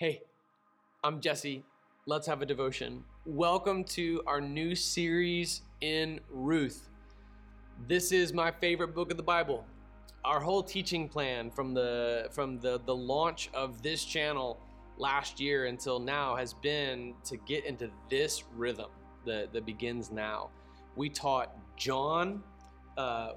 Hey, I'm Jesse. Let's have a devotion. Welcome to our new series in Ruth. This is my favorite book of the Bible. Our whole teaching plan from the from the the launch of this channel last year until now has been to get into this rhythm that, that begins now. We taught John uh,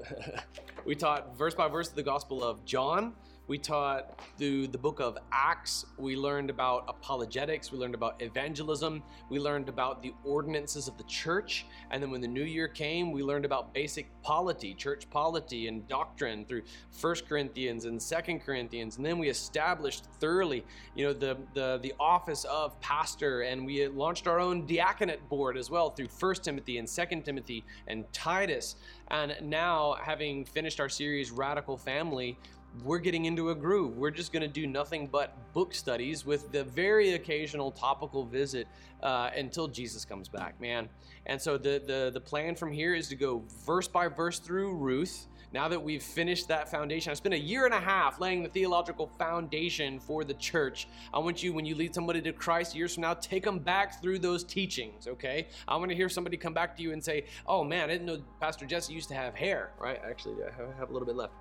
we taught verse by verse the Gospel of John. We taught through the book of Acts. We learned about apologetics. We learned about evangelism. We learned about the ordinances of the church. And then when the new year came, we learned about basic polity, church polity, and doctrine through First Corinthians and Second Corinthians. And then we established thoroughly, you know, the, the, the office of pastor. And we launched our own diaconate board as well through First Timothy and Second Timothy and Titus. And now, having finished our series, Radical Family, we're getting into a groove. We're just going to do nothing but book studies with the very occasional topical visit uh, until Jesus comes back, man. And so the, the the plan from here is to go verse by verse through Ruth. Now that we've finished that foundation, I spent a year and a half laying the theological foundation for the church. I want you, when you lead somebody to Christ years from now, take them back through those teachings, okay? I want to hear somebody come back to you and say, "Oh man, I didn't know Pastor Jesse used to have hair." Right? Actually, I have a little bit left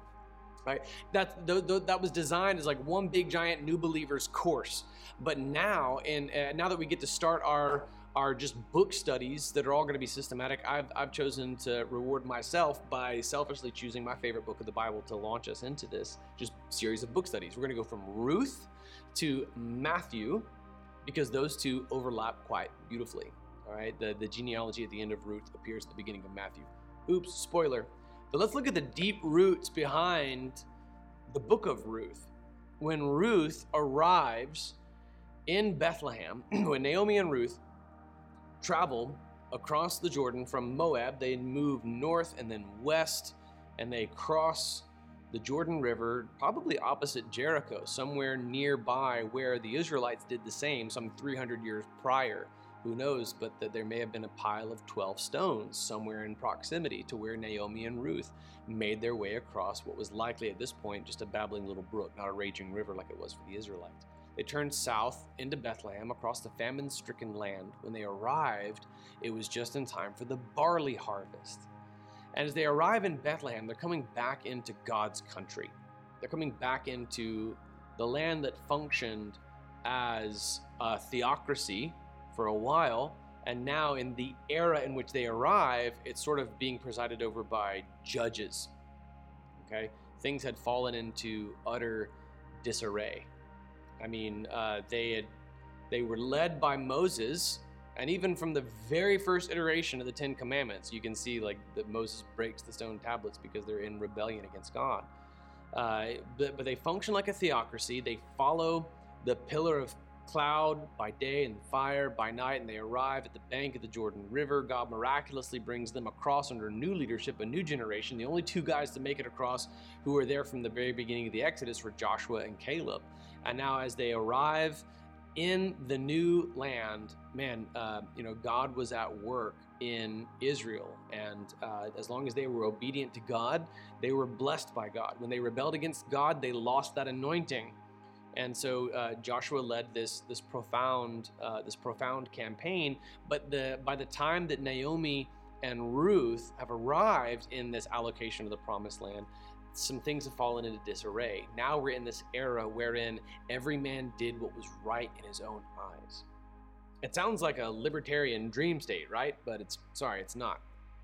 right? That th- th- that was designed as like one big giant new believers course. But now and uh, now that we get to start our our just book studies that are all going to be systematic I've, I've chosen to reward myself by selfishly choosing my favorite book of the bible to launch us into this just series of book studies. We're going to go from ruth to matthew because those two overlap quite beautifully all right? The, the genealogy at the end of ruth appears at the beginning of matthew. Oops spoiler but let's look at the deep roots behind the book of Ruth. When Ruth arrives in Bethlehem, when Naomi and Ruth travel across the Jordan from Moab, they move north and then west, and they cross the Jordan River, probably opposite Jericho, somewhere nearby where the Israelites did the same some 300 years prior. Who knows, but that there may have been a pile of 12 stones somewhere in proximity to where Naomi and Ruth made their way across what was likely at this point just a babbling little brook, not a raging river like it was for the Israelites. They turned south into Bethlehem across the famine stricken land. When they arrived, it was just in time for the barley harvest. And as they arrive in Bethlehem, they're coming back into God's country. They're coming back into the land that functioned as a theocracy for a while. And now, in the era in which they arrive, it's sort of being presided over by judges. Okay? Things had fallen into utter disarray. I mean, uh, they had they were led by Moses, and even from the very first iteration of the Ten Commandments, you can see like that Moses breaks the stone tablets because they're in rebellion against God. Uh, but, but they function like a theocracy. They follow the pillar of cloud by day and fire by night, and they arrive at the bank of the Jordan River. God miraculously brings them across under new leadership, a new generation. The only two guys to make it across who were there from the very beginning of the Exodus were Joshua and Caleb. And now, as they arrive in the new land, man, uh, you know, God was at work in Israel. And uh, as long as they were obedient to God, they were blessed by God. When they rebelled against God, they lost that anointing. And so uh, Joshua led this this profound uh, this profound campaign. But the by the time that Naomi and Ruth have arrived in this allocation of the promised land, some things have fallen into disarray. Now we're in this era wherein every man did what was right in his own eyes. It sounds like a libertarian dream state, right? But it's sorry, it's not.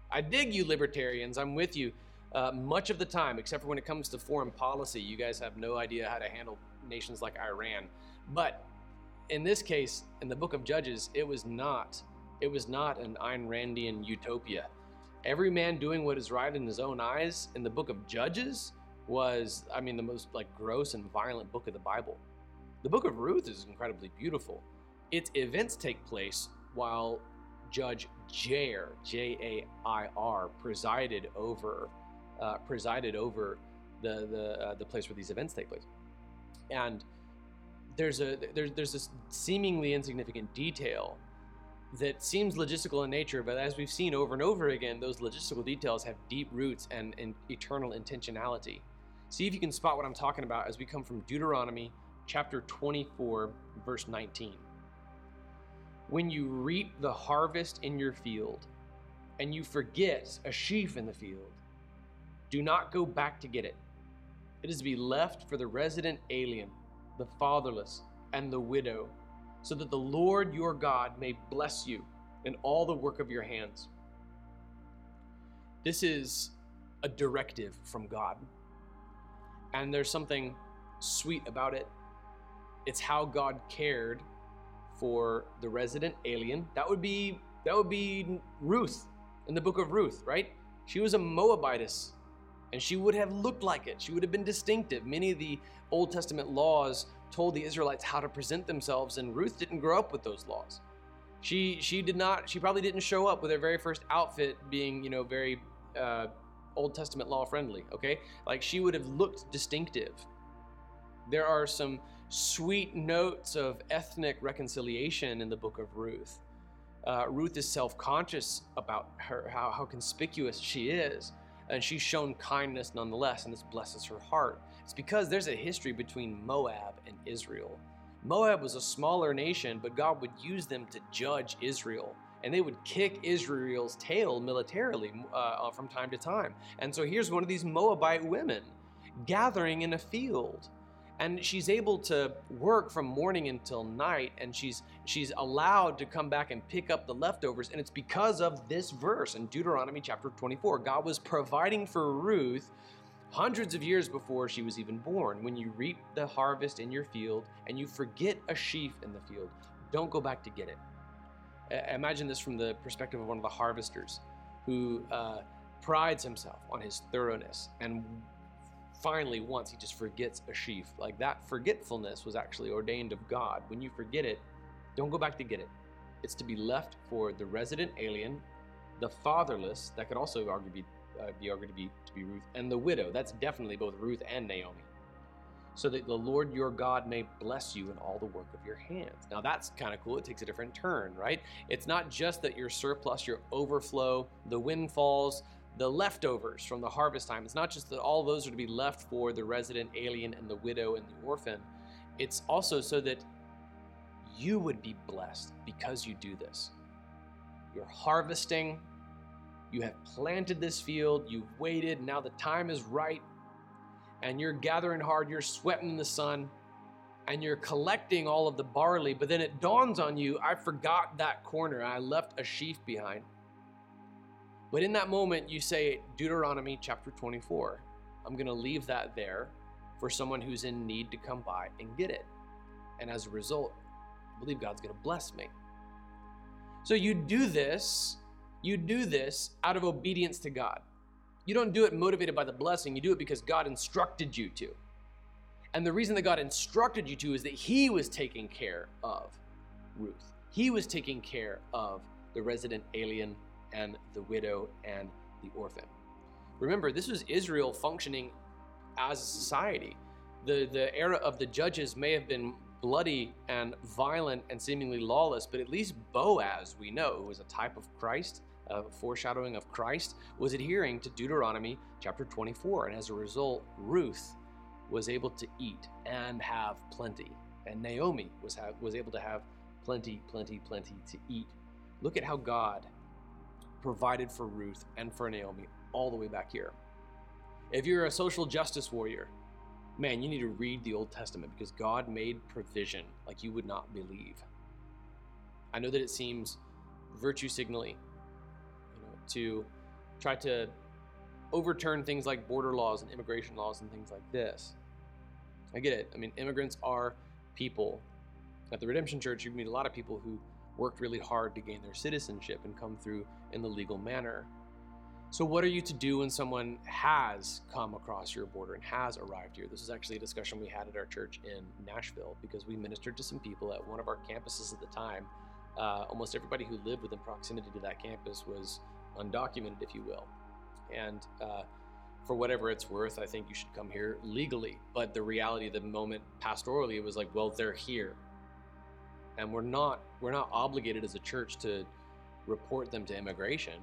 I dig you, libertarians. I'm with you. Uh, much of the time, except for when it comes to foreign policy, you guys have no idea how to handle nations like Iran. But in this case, in the book of Judges, it was not. It was not an Ayn Randian utopia. Every man doing what is right in his own eyes in the book of Judges was, I mean, the most like gross and violent book of the Bible. The book of Ruth is incredibly beautiful. Its events take place while Judge Jair, J A I R, presided over uh, presided over the the uh, the place where these events take place, and there's a there's there's this seemingly insignificant detail that seems logistical in nature, but as we've seen over and over again, those logistical details have deep roots and, and eternal intentionality. See if you can spot what I'm talking about as we come from Deuteronomy chapter 24, verse 19. When you reap the harvest in your field and you forget a sheaf in the field, do not go back to get it. It is to be left for the resident alien, the fatherless, and the widow, so that the Lord your God may bless you in all the work of your hands. This is a directive from God. And there's something sweet about it. It's how God cared for the resident alien. That would be that would be Ruth in the book of Ruth, right? She was a Moabitess and she would have looked like it. She would have been distinctive. Many of the Old Testament laws told the Israelites how to present themselves and Ruth didn't grow up with those laws. She she did not she probably didn't show up with her very first outfit being, you know, very uh, Old Testament law friendly, okay? Like she would have looked distinctive. There are some sweet notes of ethnic reconciliation in the book of Ruth. Uh, Ruth is self conscious about her, how, how conspicuous she is, and she's shown kindness nonetheless, and this blesses her heart. It's because there's a history between Moab and Israel. Moab was a smaller nation, but God would use them to judge Israel and they would kick Israel's tail militarily uh, from time to time. And so here's one of these Moabite women gathering in a field. And she's able to work from morning until night, and she's she's allowed to come back and pick up the leftovers. And it's because of this verse in Deuteronomy chapter 24. God was providing for Ruth hundreds of years before she was even born. When you reap the harvest in your field and you forget a sheaf in the field, don't go back to get it imagine this from the perspective of one of the harvesters who uh, prides himself on his thoroughness and finally once he just forgets a sheaf like that forgetfulness was actually ordained of god when you forget it don't go back to get it it's to be left for the resident alien the fatherless that could also argue be, uh, be argued to be to be ruth and the widow that's definitely both ruth and naomi so that the Lord your God may bless you in all the work of your hands. Now that's kind of cool. It takes a different turn, right? It's not just that your surplus, your overflow, the windfalls, the leftovers from the harvest time. It's not just that all those are to be left for the resident alien and the widow and the orphan. It's also so that you would be blessed because you do this. You're harvesting, you have planted this field, you've waited, now the time is right and you're gathering hard, you're sweating in the sun, and you're collecting all of the barley, but then it dawns on you, I forgot that corner. I left a sheaf behind. But in that moment, you say, Deuteronomy chapter 24, I'm going to leave that there for someone who's in need to come by and get it. And as a result, I believe God's going to bless me. So you do this, you do this out of obedience to God. You don't do it motivated by the blessing, you do it because God instructed you to. And the reason that God instructed you to is that He was taking care of Ruth. He was taking care of the resident alien and the widow and the orphan. Remember, this was Israel functioning as a society. The, the era of the judges may have been bloody and violent and seemingly lawless, but at least Boaz, we know, was a type of Christ a foreshadowing of Christ, was adhering to Deuteronomy chapter 24. And as a result, Ruth was able to eat and have plenty. And Naomi was, was able to have plenty, plenty, plenty to eat. Look at how God provided for Ruth and for Naomi all the way back here. If you're a social justice warrior, man, you need to read the Old Testament because God made provision like you would not believe. I know that it seems virtue signaling to try to overturn things like border laws and immigration laws and things like this. I get it. I mean, immigrants are people. At the Redemption Church, you meet a lot of people who worked really hard to gain their citizenship and come through in the legal manner. So, what are you to do when someone has come across your border and has arrived here? This is actually a discussion we had at our church in Nashville because we ministered to some people at one of our campuses at the time. Uh, almost everybody who lived within proximity to that campus was undocumented, if you will. And uh, for whatever it's worth, I think you should come here legally. But the reality of the moment pastorally was like, well, they're here. And we're not we're not obligated as a church to report them to immigration,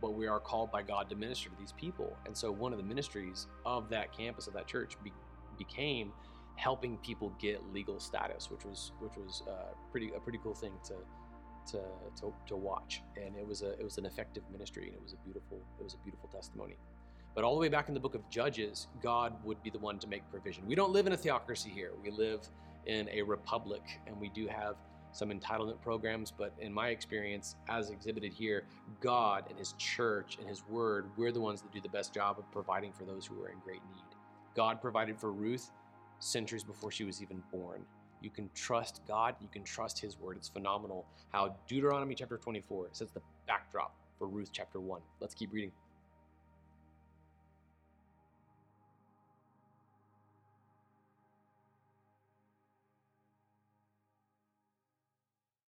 but we are called by God to minister to these people. And so one of the ministries of that campus of that church be, became helping people get legal status, which was which was uh, pretty a pretty cool thing to, to to to watch. And it was a it was an effective ministry, and it was a beautiful it was a beautiful testimony. But all the way back in the book of Judges, God would be the one to make provision. We don't live in a theocracy here. We live in a republic, and we do have some entitlement programs. But in my experience, as exhibited here, God and His church and His word, we're the ones that do the best job of providing for those who are in great need. God provided for Ruth centuries before she was even born. You can trust God, you can trust His word. It's phenomenal how Deuteronomy chapter 24 sets the backdrop for Ruth chapter 1. Let's keep reading.